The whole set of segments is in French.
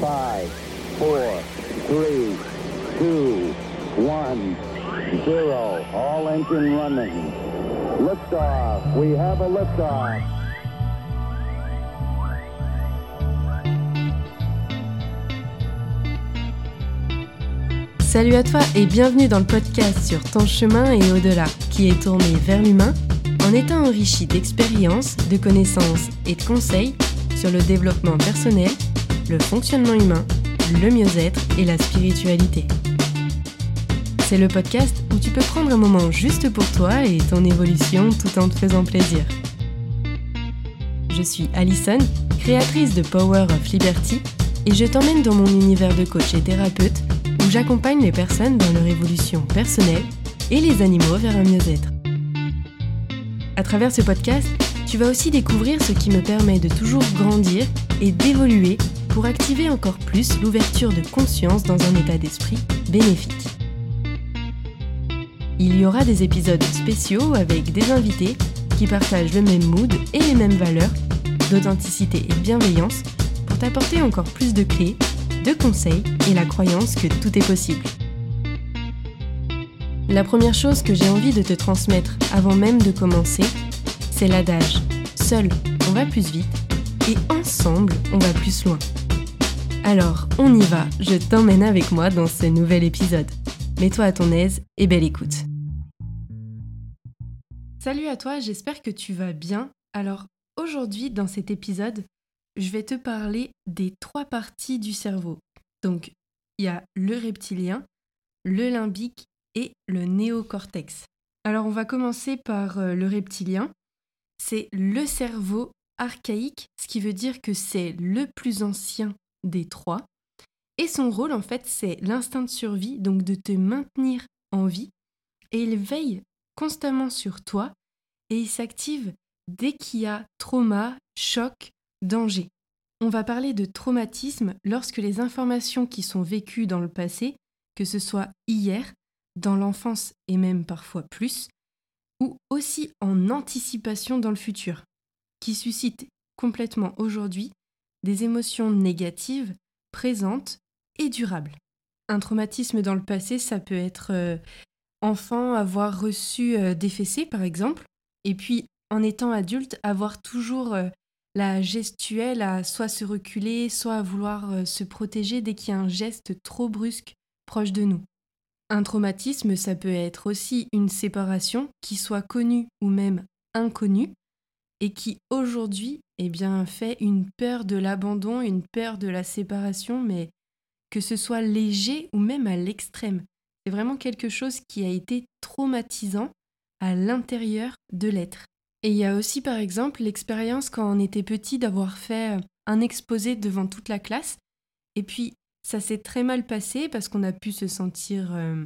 5, 4, 3, 2, 1, 0. All engine running. Liftoff. We have a liftoff. Salut à toi et bienvenue dans le podcast sur ton chemin et au-delà, qui est tourné vers l'humain en étant enrichi d'expériences, de connaissances et de conseils sur le développement personnel, le fonctionnement humain, le mieux-être et la spiritualité. C'est le podcast où tu peux prendre un moment juste pour toi et ton évolution tout en te faisant plaisir. Je suis Alison, créatrice de Power of Liberty, et je t'emmène dans mon univers de coach et thérapeute où j'accompagne les personnes dans leur évolution personnelle et les animaux vers un mieux-être. À travers ce podcast, tu vas aussi découvrir ce qui me permet de toujours grandir et d'évoluer pour activer encore plus l'ouverture de conscience dans un état d'esprit bénéfique. Il y aura des épisodes spéciaux avec des invités qui partagent le même mood et les mêmes valeurs d'authenticité et de bienveillance pour t'apporter encore plus de clés, de conseils et la croyance que tout est possible. La première chose que j'ai envie de te transmettre avant même de commencer, c'est l'adage Seul, on va plus vite et ensemble, on va plus loin. Alors, on y va, je t'emmène avec moi dans ce nouvel épisode. Mets-toi à ton aise et belle écoute. Salut à toi, j'espère que tu vas bien. Alors, aujourd'hui, dans cet épisode, je vais te parler des trois parties du cerveau. Donc, il y a le reptilien, le limbique et le néocortex. Alors, on va commencer par euh, le reptilien. C'est le cerveau archaïque, ce qui veut dire que c'est le plus ancien des trois. Et son rôle, en fait, c'est l'instinct de survie, donc de te maintenir en vie. Et il veille constamment sur toi et il s'active dès qu'il y a trauma, choc, danger. On va parler de traumatisme lorsque les informations qui sont vécues dans le passé, que ce soit hier, dans l'enfance et même parfois plus, ou aussi en anticipation dans le futur, qui suscitent complètement aujourd'hui des émotions négatives, présentes et durables. Un traumatisme dans le passé, ça peut être euh, enfant avoir reçu euh, des fessées par exemple, et puis en étant adulte avoir toujours euh, la gestuelle à soit se reculer, soit à vouloir se protéger dès qu'il y a un geste trop brusque proche de nous. Un traumatisme, ça peut être aussi une séparation qui soit connue ou même inconnue et qui aujourd'hui eh bien, fait une peur de l'abandon, une peur de la séparation, mais que ce soit léger ou même à l'extrême. C'est vraiment quelque chose qui a été traumatisant à l'intérieur de l'être. Et il y a aussi par exemple l'expérience quand on était petit d'avoir fait un exposé devant toute la classe, et puis ça s'est très mal passé parce qu'on a pu se sentir euh,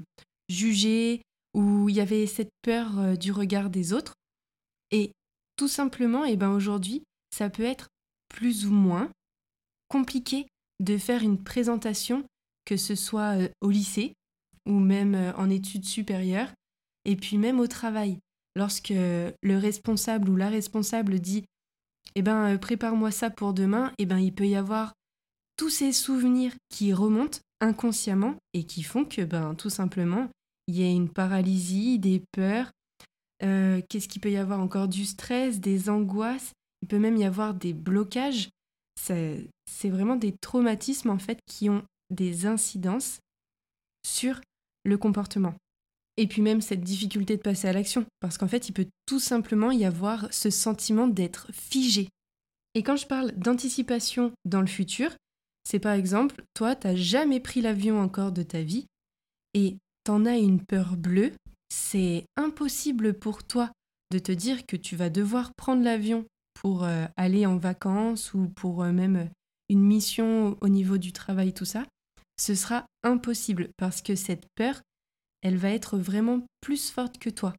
jugé, ou il y avait cette peur euh, du regard des autres. Et tout simplement, et eh ben aujourd'hui, ça peut être plus ou moins compliqué de faire une présentation, que ce soit euh, au lycée ou même euh, en études supérieures, et puis même au travail. Lorsque le responsable ou la responsable dit Eh ben, euh, prépare-moi ça pour demain, eh ben, il peut y avoir tous ces souvenirs qui remontent inconsciemment et qui font que, ben, tout simplement, il y a une paralysie, des peurs. Qu'est-ce qu'il peut y avoir encore Du stress, des angoisses? Il peut même y avoir des blocages. C'est vraiment des traumatismes en fait qui ont des incidences sur le comportement. Et puis même cette difficulté de passer à l'action, parce qu'en fait, il peut tout simplement y avoir ce sentiment d'être figé. Et quand je parle d'anticipation dans le futur, c'est par exemple, toi, t'as jamais pris l'avion encore de ta vie, et t'en as une peur bleue, c'est impossible pour toi de te dire que tu vas devoir prendre l'avion pour euh, aller en vacances ou pour euh, même une mission au niveau du travail, tout ça ce sera impossible parce que cette peur, elle va être vraiment plus forte que toi.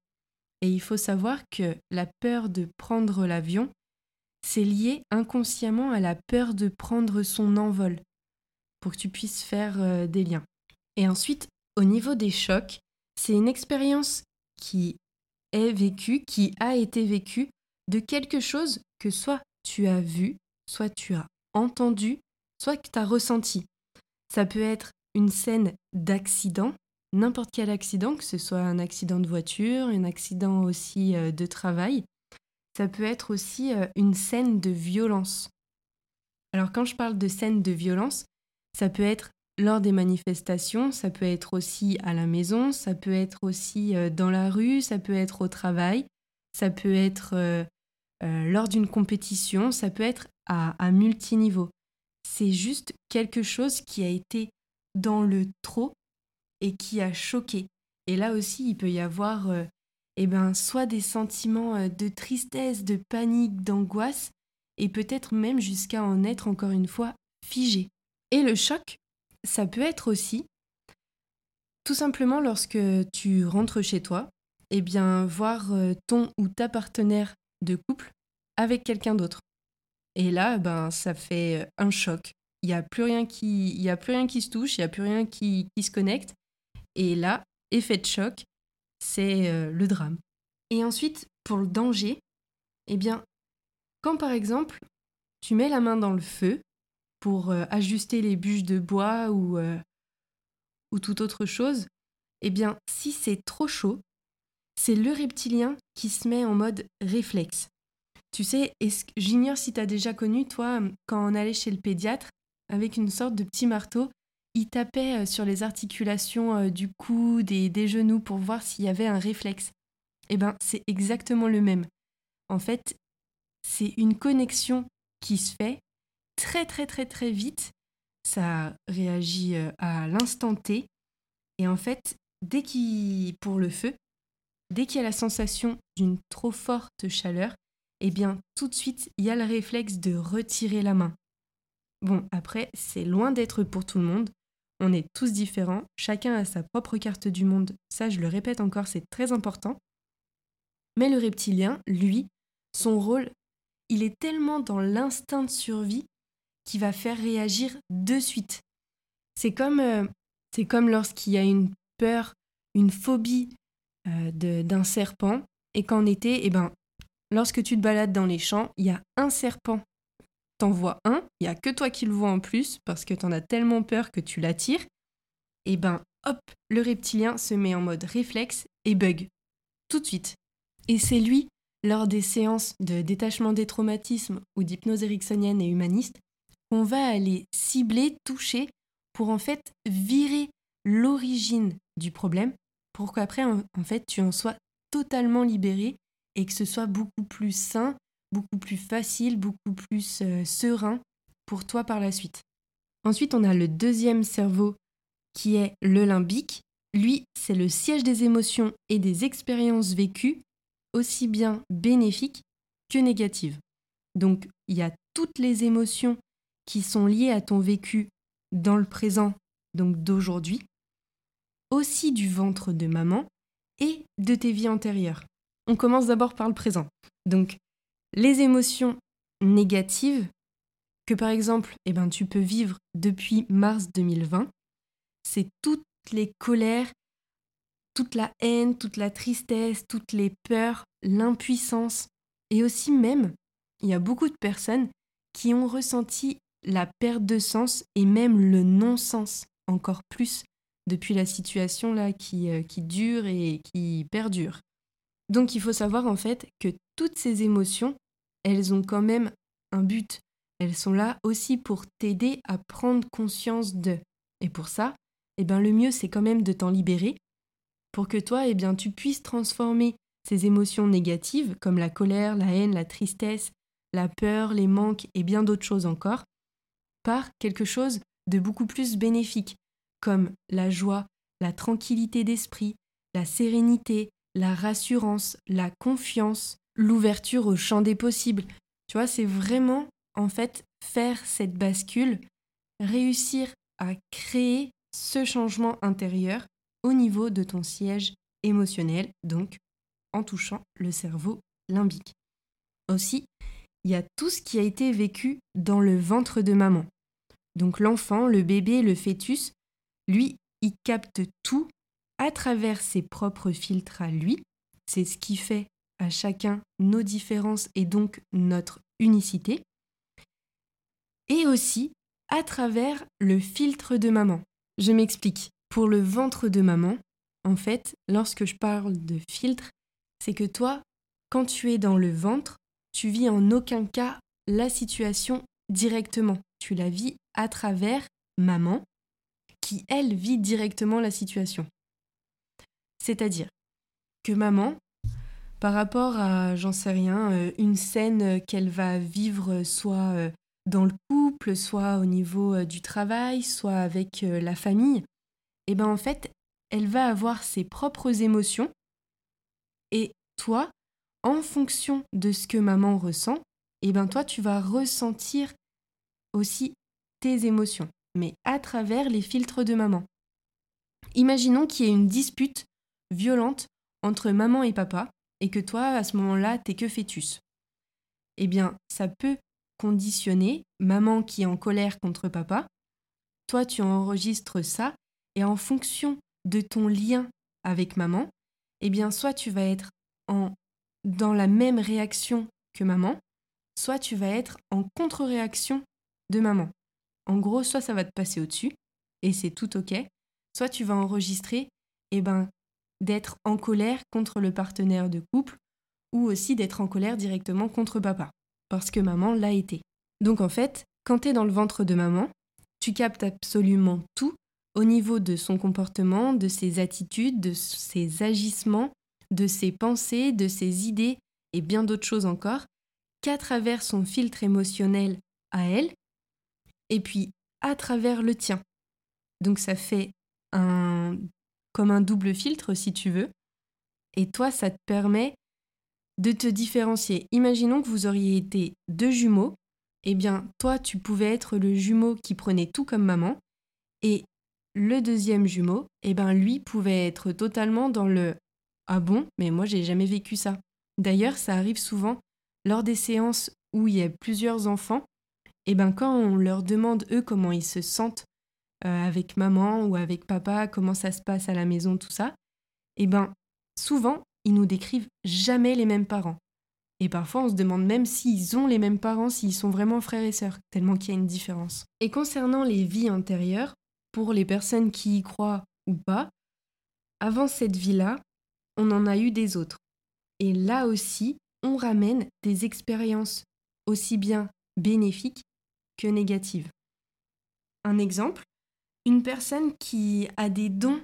Et il faut savoir que la peur de prendre l'avion, c'est lié inconsciemment à la peur de prendre son envol, pour que tu puisses faire euh, des liens. Et ensuite, au niveau des chocs, c'est une expérience qui est vécue, qui a été vécue de quelque chose que soit tu as vu, soit tu as entendu, soit que tu as ressenti. Ça peut être une scène d'accident, n'importe quel accident, que ce soit un accident de voiture, un accident aussi euh, de travail. Ça peut être aussi euh, une scène de violence. Alors quand je parle de scène de violence, ça peut être lors des manifestations, ça peut être aussi à la maison, ça peut être aussi euh, dans la rue, ça peut être au travail, ça peut être lors d'une compétition, ça peut être à, à multiniveau. C'est juste quelque chose qui a été dans le trop et qui a choqué. Et là aussi, il peut y avoir euh, eh ben, soit des sentiments euh, de tristesse, de panique, d'angoisse, et peut-être même jusqu'à en être encore une fois figé. Et le choc, ça peut être aussi tout simplement lorsque tu rentres chez toi, eh bien voir euh, ton ou ta partenaire de couple avec quelqu'un d'autre. Et là, ben, ça fait un choc il n'y a, plus rien qui, y a plus rien qui se touche, il n'y a plus rien qui, qui, se connecte. Et là, effet de choc, c'est euh, le drame. Et ensuite, pour le danger, eh bien, quand par exemple, tu mets la main dans le feu pour euh, ajuster les bûches de bois ou, euh, ou toute autre chose, eh bien, si c'est trop chaud, c'est le reptilien qui se met en mode réflexe. Tu sais, j'ignore si tu as déjà connu, toi, quand on allait chez le pédiatre, avec une sorte de petit marteau. Il tapait euh, sur les articulations euh, du cou, des, des genoux pour voir s'il y avait un réflexe. Eh bien, c'est exactement le même. En fait, c'est une connexion qui se fait très très très très vite. Ça réagit euh, à l'instant T. Et en fait, dès qu'il, pour le feu, dès qu'il y a la sensation d'une trop forte chaleur, eh bien, tout de suite, il y a le réflexe de retirer la main. Bon, après, c'est loin d'être pour tout le monde. On est tous différents, chacun a sa propre carte du monde, ça je le répète encore, c'est très important. Mais le reptilien, lui, son rôle, il est tellement dans l'instinct de survie qu'il va faire réagir de suite. C'est comme, euh, c'est comme lorsqu'il y a une peur, une phobie euh, d'un serpent, et qu'en été, eh ben, lorsque tu te balades dans les champs, il y a un serpent t'en vois un, il y a que toi qui le vois en plus parce que t'en as tellement peur que tu l'attires, et ben hop, le reptilien se met en mode réflexe et bug. Tout de suite. Et c'est lui, lors des séances de détachement des traumatismes ou d'hypnose ericksonienne et humaniste, qu'on va aller cibler, toucher, pour en fait virer l'origine du problème, pour qu'après, en fait, tu en sois totalement libéré et que ce soit beaucoup plus sain beaucoup plus facile, beaucoup plus euh, serein pour toi par la suite. Ensuite, on a le deuxième cerveau qui est le limbique. Lui, c'est le siège des émotions et des expériences vécues, aussi bien bénéfiques que négatives. Donc, il y a toutes les émotions qui sont liées à ton vécu dans le présent, donc d'aujourd'hui, aussi du ventre de maman et de tes vies antérieures. On commence d'abord par le présent. Donc, les émotions négatives que par exemple eh ben, tu peux vivre depuis mars 2020, c'est toutes les colères, toute la haine, toute la tristesse, toutes les peurs, l'impuissance. Et aussi même, il y a beaucoup de personnes qui ont ressenti la perte de sens et même le non-sens encore plus depuis la situation là qui, euh, qui dure et qui perdure. Donc il faut savoir en fait que toutes ces émotions, elles ont quand même un but. Elles sont là aussi pour t'aider à prendre conscience de. Et pour ça, eh ben, le mieux, c'est quand même de t'en libérer pour que toi, eh bien, tu puisses transformer ces émotions négatives, comme la colère, la haine, la tristesse, la peur, les manques et bien d'autres choses encore, par quelque chose de beaucoup plus bénéfique, comme la joie, la tranquillité d'esprit, la sérénité, la rassurance, la confiance, l'ouverture au champ des possibles. Tu vois, c'est vraiment, en fait, faire cette bascule, réussir à créer ce changement intérieur au niveau de ton siège émotionnel, donc en touchant le cerveau limbique. Aussi, il y a tout ce qui a été vécu dans le ventre de maman. Donc l'enfant, le bébé, le fœtus, lui, il capte tout à travers ses propres filtres à lui. C'est ce qui fait à chacun nos différences et donc notre unicité. Et aussi, à travers le filtre de maman. Je m'explique. Pour le ventre de maman, en fait, lorsque je parle de filtre, c'est que toi, quand tu es dans le ventre, tu vis en aucun cas la situation directement. Tu la vis à travers maman, qui, elle, vit directement la situation. C'est-à-dire que maman, par rapport à, j'en sais rien, euh, une scène qu'elle va vivre soit euh, dans le couple, soit au niveau euh, du travail, soit avec la famille, et eh ben en fait, elle va avoir ses propres émotions et toi, en fonction de ce que maman ressent, et eh ben toi tu vas ressentir aussi émotions, mais à travers les filtres de maman. Imaginons qu'il y ait une dispute violente entre maman et papa, et que toi, à ce moment-là, t'es que fœtus. Eh bien, ça peut conditionner maman qui est en colère contre papa. Toi, tu enregistres ça, et en fonction de ton lien avec maman, eh bien, soit tu vas être en, dans la même réaction que maman, soit tu vas être en contre-réaction de maman. En gros, soit ça va te passer au-dessus, et c'est tout ok, soit tu vas enregistrer, eh ben, d'être en colère contre le partenaire de couple, ou aussi d'être en colère directement contre papa, parce que maman l'a été. Donc en fait, quand tu es dans le ventre de maman, tu captes absolument tout au niveau de son comportement, de ses attitudes, de ses agissements, de ses pensées, de ses idées et bien d'autres choses encore, qu'à travers son filtre émotionnel à elle, et puis à travers le tien. Donc ça fait un comme un double filtre si tu veux, et toi ça te permet de te différencier. Imaginons que vous auriez été deux jumeaux, eh bien toi tu pouvais être le jumeau qui prenait tout comme maman, et le deuxième jumeau, eh ben lui pouvait être totalement dans le ah bon, mais moi j'ai jamais vécu ça. D'ailleurs, ça arrive souvent lors des séances où il y a plusieurs enfants. Et ben quand on leur demande eux comment ils se sentent euh, avec maman ou avec papa, comment ça se passe à la maison, tout ça, et ben souvent ils nous décrivent jamais les mêmes parents. Et parfois on se demande même s'ils ont les mêmes parents, s'ils sont vraiment frères et sœurs, tellement qu'il y a une différence. Et concernant les vies antérieures, pour les personnes qui y croient ou pas, avant cette vie-là, on en a eu des autres. Et là aussi, on ramène des expériences aussi bien bénéfiques que. Un exemple, une personne qui a des dons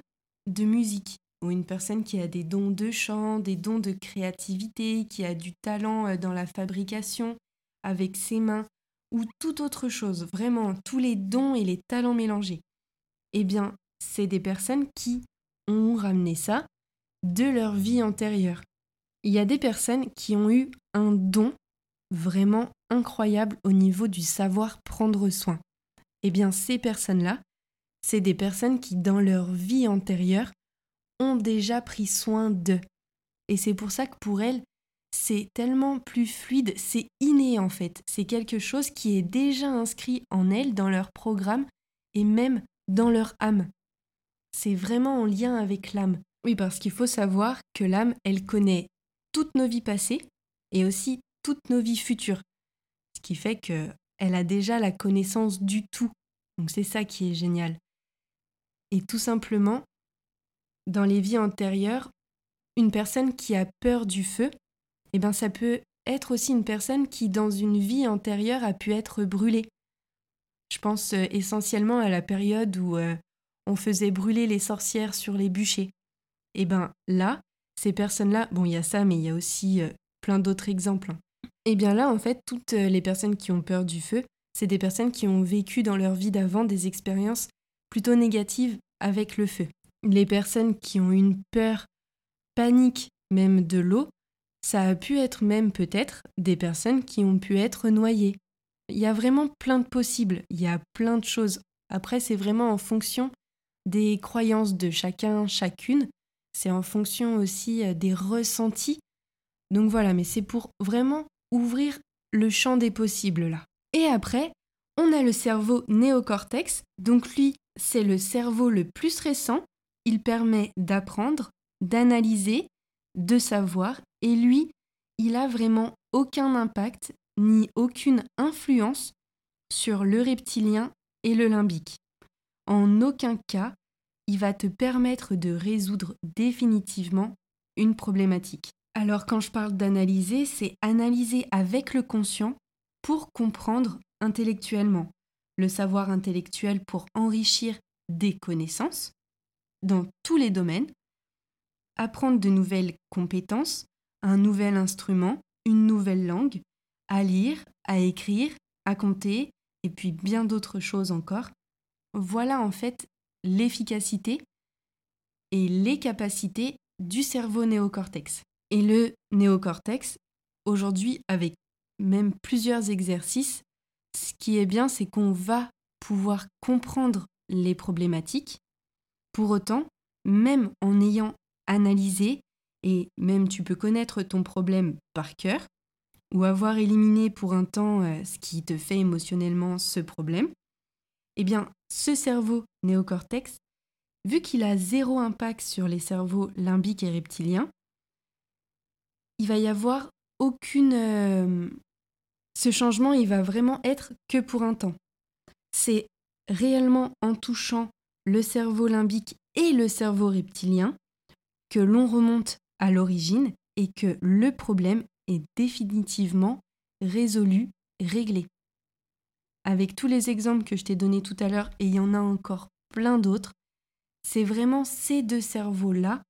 de musique ou une personne qui a des dons de chant, des dons de créativité, qui a du talent euh, dans la fabrication avec ses mains ou toute autre chose, vraiment tous les dons et les talents mélangés eh bien, c'est des personnes qui ont ramené ça de leur vie antérieure. Il y a des personnes qui ont eu un don vraiment incroyable au niveau du savoir prendre soin. Eh bien, ces personnes-là, c'est des personnes qui, dans leur vie antérieure, ont déjà pris soin d'eux. Et c'est pour ça que pour elles, c'est tellement plus fluide, c'est inné en fait. C'est quelque chose qui est déjà inscrit en elles, dans leur programme, et même dans leur âme. C'est vraiment en lien avec l'âme. Oui, parce qu'il faut savoir que l'âme, elle connaît toutes nos vies passées et aussi toutes nos vies futures. Ce qui fait que elle a déjà la connaissance du tout. Donc c'est ça qui est génial. Et tout simplement, dans les vies antérieures, une personne qui a peur du feu, eh ben ça peut être aussi une personne qui dans une vie antérieure a pu être brûlée. Je pense euh, essentiellement à la période où euh, on faisait brûler les sorcières sur les bûchers. Et eh ben là, ces personnes-là, bon, il y a ça, mais il y a aussi euh, plein d'autres exemples. Et eh bien là, en fait, toutes les personnes qui ont peur du feu, c'est des personnes qui ont vécu dans leur vie d'avant des expériences plutôt négatives avec le feu. Les personnes qui ont une peur panique même de l'eau, ça a pu être même peut-être des personnes qui ont pu être noyées il y a vraiment plein de possibles, il y a plein de choses. Après, c'est vraiment en fonction des croyances de chacun, chacune. C'est en fonction aussi euh, des ressentis. Donc voilà, mais c'est pour vraiment ouvrir le champ des possibles là. Et après, on a le cerveau néocortex. Donc lui, c'est le cerveau le plus récent. Il permet d'apprendre, d'analyser, de savoir. Et lui, il a vraiment aucun impact ni aucune influence sur le reptilien et le limbique. En aucun cas, il va te permettre de résoudre définitivement une problématique. Alors quand je parle d'analyser, c'est analyser avec le conscient pour comprendre intellectuellement. Le savoir intellectuel pour enrichir des connaissances dans tous les domaines, apprendre de nouvelles compétences, un nouvel instrument, une nouvelle langue, à lire, à écrire, à compter, et puis bien d'autres choses encore. Voilà en fait l'efficacité et les capacités du cerveau néocortex. Et le néocortex, aujourd'hui, avec même plusieurs exercices, ce qui est bien, c'est qu'on va pouvoir comprendre les problématiques. Pour autant, même en ayant analysé, et même tu peux connaître ton problème par cœur, ou avoir éliminé pour un temps euh, ce qui te fait émotionnellement ce problème, eh bien, ce cerveau néocortex, vu qu'il a zéro impact sur les cerveaux limbiques et reptiliens, il va y avoir aucune... Euh, ce changement, il va vraiment être que pour un temps. C'est réellement en touchant le cerveau limbique et le cerveau reptilien que l'on remonte à l'origine et que le problème est définitivement résolu, réglé. Avec tous les exemples que je t'ai donnés tout à l'heure, et il y en a encore plein d'autres, c'est vraiment ces deux cerveaux-là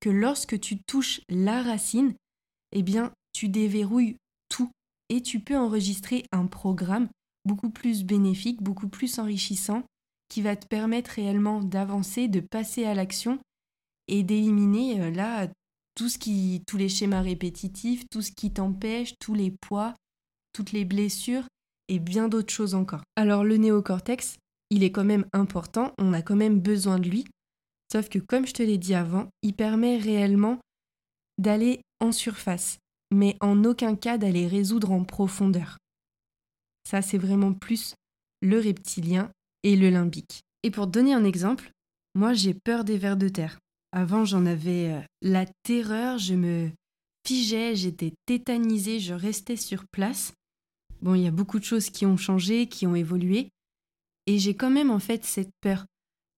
que lorsque tu touches la racine, eh bien, tu déverrouilles tout et tu peux enregistrer un programme beaucoup plus bénéfique, beaucoup plus enrichissant, qui va te permettre réellement d'avancer, de passer à l'action et d'éliminer euh, là tout ce qui, tous les schémas répétitifs, tout ce qui t'empêche, tous les poids, toutes les blessures et bien d'autres choses encore. Alors le néocortex, il est quand même important, on a quand même besoin de lui, sauf que comme je te l'ai dit avant, il permet réellement d'aller en surface, mais en aucun cas d'aller résoudre en profondeur. Ça, c'est vraiment plus le reptilien et le limbique. Et pour donner un exemple, moi j'ai peur des vers de terre. Avant, j'en avais euh, la terreur, je me figeais, j'étais tétanisée, je restais sur place. Bon, il y a beaucoup de choses qui ont changé, qui ont évolué, et j'ai quand même en fait cette peur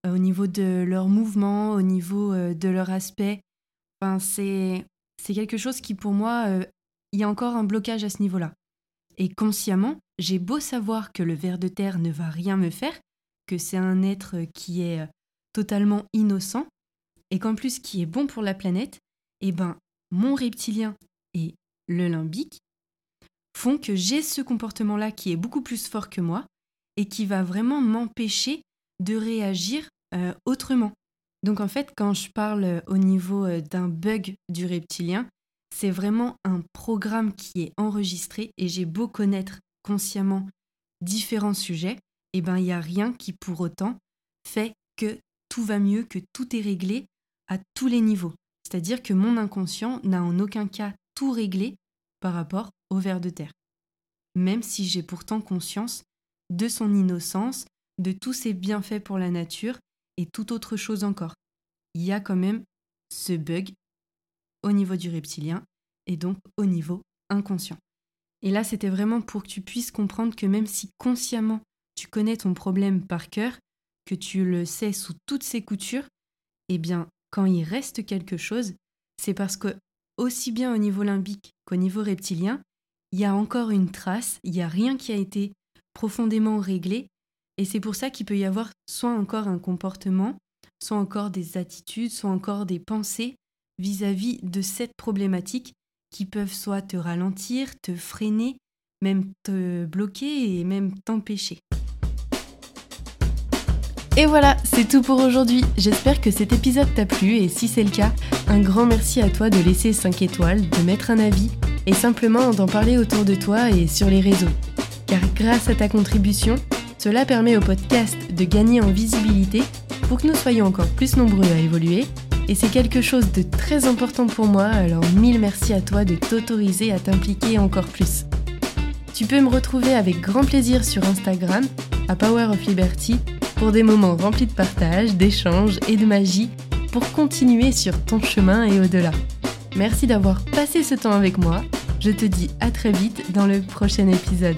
euh, au niveau de leur mouvement, au niveau euh, de leur aspect. Enfin, c'est c'est quelque chose qui pour moi, il y a encore un blocage à ce niveau-là. Et consciemment, j'ai beau savoir que le ver de terre ne va rien me faire, que c'est un être qui est totalement innocent, et qu'en plus qui est bon pour la planète, eh ben mon reptilien et le limbique font que j'ai ce comportement-là qui est beaucoup plus fort que moi et qui va vraiment m'empêcher de réagir euh, autrement. Donc en fait, quand je parle au niveau euh, d'un bug du reptilien, c'est vraiment un programme qui est enregistré et j'ai beau connaître consciemment différents sujets, et eh ben il n'y a rien qui pour autant fait que tout va mieux, que tout est réglé à tous les niveaux. C'est-à-dire que mon inconscient n'a en aucun cas tout réglé par rapport au ver de terre. Même si j'ai pourtant conscience de son innocence, de tous ses bienfaits pour la nature et toute autre chose encore. Il y a quand même ce bug au niveau du reptilien et donc au niveau inconscient. Et là, c'était vraiment pour que tu puisses comprendre que même si consciemment tu connais ton problème par cœur, que tu le sais sous toutes ses coutures, eh bien, quand il reste quelque chose, c'est parce que, aussi bien au niveau limbique qu'au niveau reptilien, il y a encore une trace, il n'y a rien qui a été profondément réglé, et c'est pour ça qu'il peut y avoir soit encore un comportement, soit encore des attitudes, soit encore des pensées vis-à-vis -vis de cette problématique qui peuvent soit te ralentir, te freiner, même te bloquer et même t'empêcher. Et voilà, c'est tout pour aujourd'hui. J'espère que cet épisode t'a plu et si c'est le cas, un grand merci à toi de laisser 5 étoiles, de mettre un avis et simplement d'en parler autour de toi et sur les réseaux. Car grâce à ta contribution, cela permet au podcast de gagner en visibilité pour que nous soyons encore plus nombreux à évoluer. Et c'est quelque chose de très important pour moi, alors mille merci à toi de t'autoriser à t'impliquer encore plus. Tu peux me retrouver avec grand plaisir sur Instagram à Power of Liberty pour des moments remplis de partage, d'échanges et de magie pour continuer sur ton chemin et au-delà. Merci d'avoir passé ce temps avec moi. Je te dis à très vite dans le prochain épisode.